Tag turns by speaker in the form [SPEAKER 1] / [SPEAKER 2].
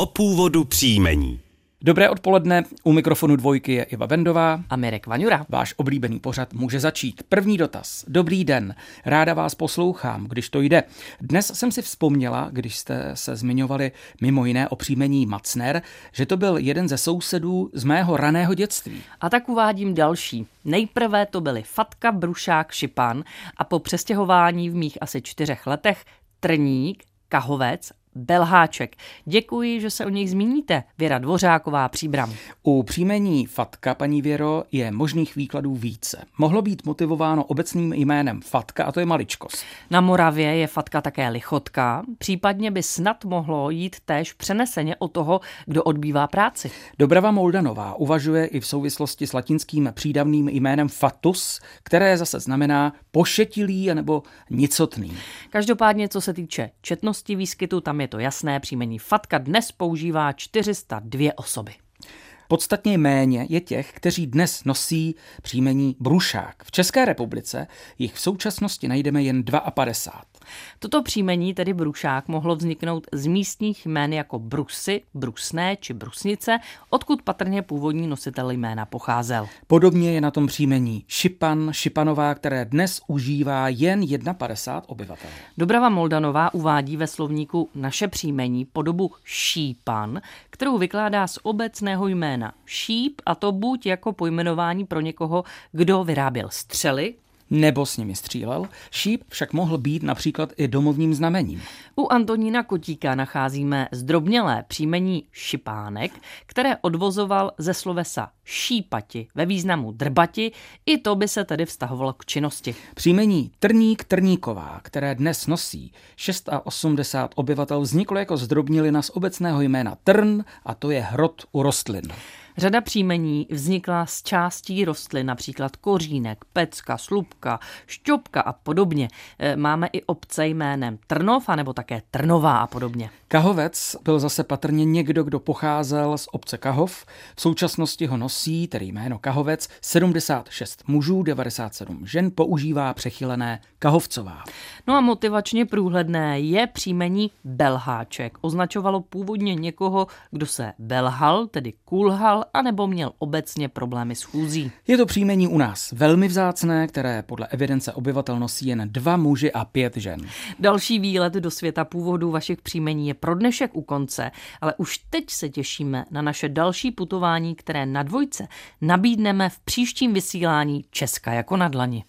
[SPEAKER 1] o původu příjmení.
[SPEAKER 2] Dobré odpoledne, u mikrofonu dvojky je Iva Bendová.
[SPEAKER 3] A Mirek Vaňura.
[SPEAKER 2] Váš oblíbený pořad může začít. První dotaz. Dobrý den, ráda vás poslouchám, když to jde. Dnes jsem si vzpomněla, když jste se zmiňovali mimo jiné o příjmení Macner, že to byl jeden ze sousedů z mého raného dětství.
[SPEAKER 3] A tak uvádím další. Nejprve to byly Fatka, Brušák, Šipan a po přestěhování v mých asi čtyřech letech Trník, Kahovec Belháček. Děkuji, že se o nich zmíníte. Věra Dvořáková, Příbram.
[SPEAKER 2] U příjmení Fatka, paní Věro, je možných výkladů více. Mohlo být motivováno obecným jménem Fatka a to je maličkost.
[SPEAKER 3] Na Moravě je Fatka také lichotka, případně by snad mohlo jít též přeneseně o toho, kdo odbývá práci.
[SPEAKER 2] Dobrava Moldanová uvažuje i v souvislosti s latinským přídavným jménem fatus, které zase znamená pošetilý nebo nicotný.
[SPEAKER 3] Každopádně, co se týče četnosti výskytu, tam je to jasné, příjmení Fatka dnes používá 402 osoby.
[SPEAKER 2] Podstatně méně je těch, kteří dnes nosí příjmení Brušák. V České republice jich v současnosti najdeme jen 52.
[SPEAKER 3] Toto příjmení, tedy Brušák, mohlo vzniknout z místních jmén jako Brusy, Brusné či Brusnice, odkud patrně původní nositel jména pocházel.
[SPEAKER 2] Podobně je na tom příjmení Šipan, Šipanová, které dnes užívá jen 51 obyvatel.
[SPEAKER 3] Dobrava Moldanová uvádí ve slovníku naše příjmení podobu Šípan, kterou vykládá z obecného jména šíp a to buď jako pojmenování pro někoho, kdo vyráběl střely,
[SPEAKER 2] nebo s nimi střílel, šíp však mohl být například i domovním znamením.
[SPEAKER 3] U Antonína Kotíka nacházíme zdrobnělé příjmení šipánek, které odvozoval ze slovesa šípati ve významu drbati, i to by se tedy vztahovalo k činnosti.
[SPEAKER 2] Příjmení Trník Trníková, které dnes nosí 680 obyvatel, vzniklo jako zdrobnilina z obecného jména Trn a to je hrot u rostlin.
[SPEAKER 3] Řada příjmení vznikla z částí rostlin, například kořínek, pecka, slupka, šťopka a podobně. E, máme i obce jménem Trnov, anebo také Trnová a podobně.
[SPEAKER 2] Kahovec byl zase patrně někdo, kdo pocházel z obce Kahov. V současnosti ho nosí, tedy jméno Kahovec, 76 mužů, 97 žen, používá přechylené Kahovcová.
[SPEAKER 3] No a motivačně průhledné je příjmení Belháček. Označovalo původně někoho, kdo se belhal, tedy kulhal, anebo měl obecně problémy s chůzí.
[SPEAKER 2] Je to příjmení u nás velmi vzácné, které podle evidence obyvatel nosí jen dva muži a pět žen.
[SPEAKER 3] Další výlet do světa původu vašich příjmení je pro dnešek u konce, ale už teď se těšíme na naše další putování, které na dvojce nabídneme v příštím vysílání Česka jako na dlani.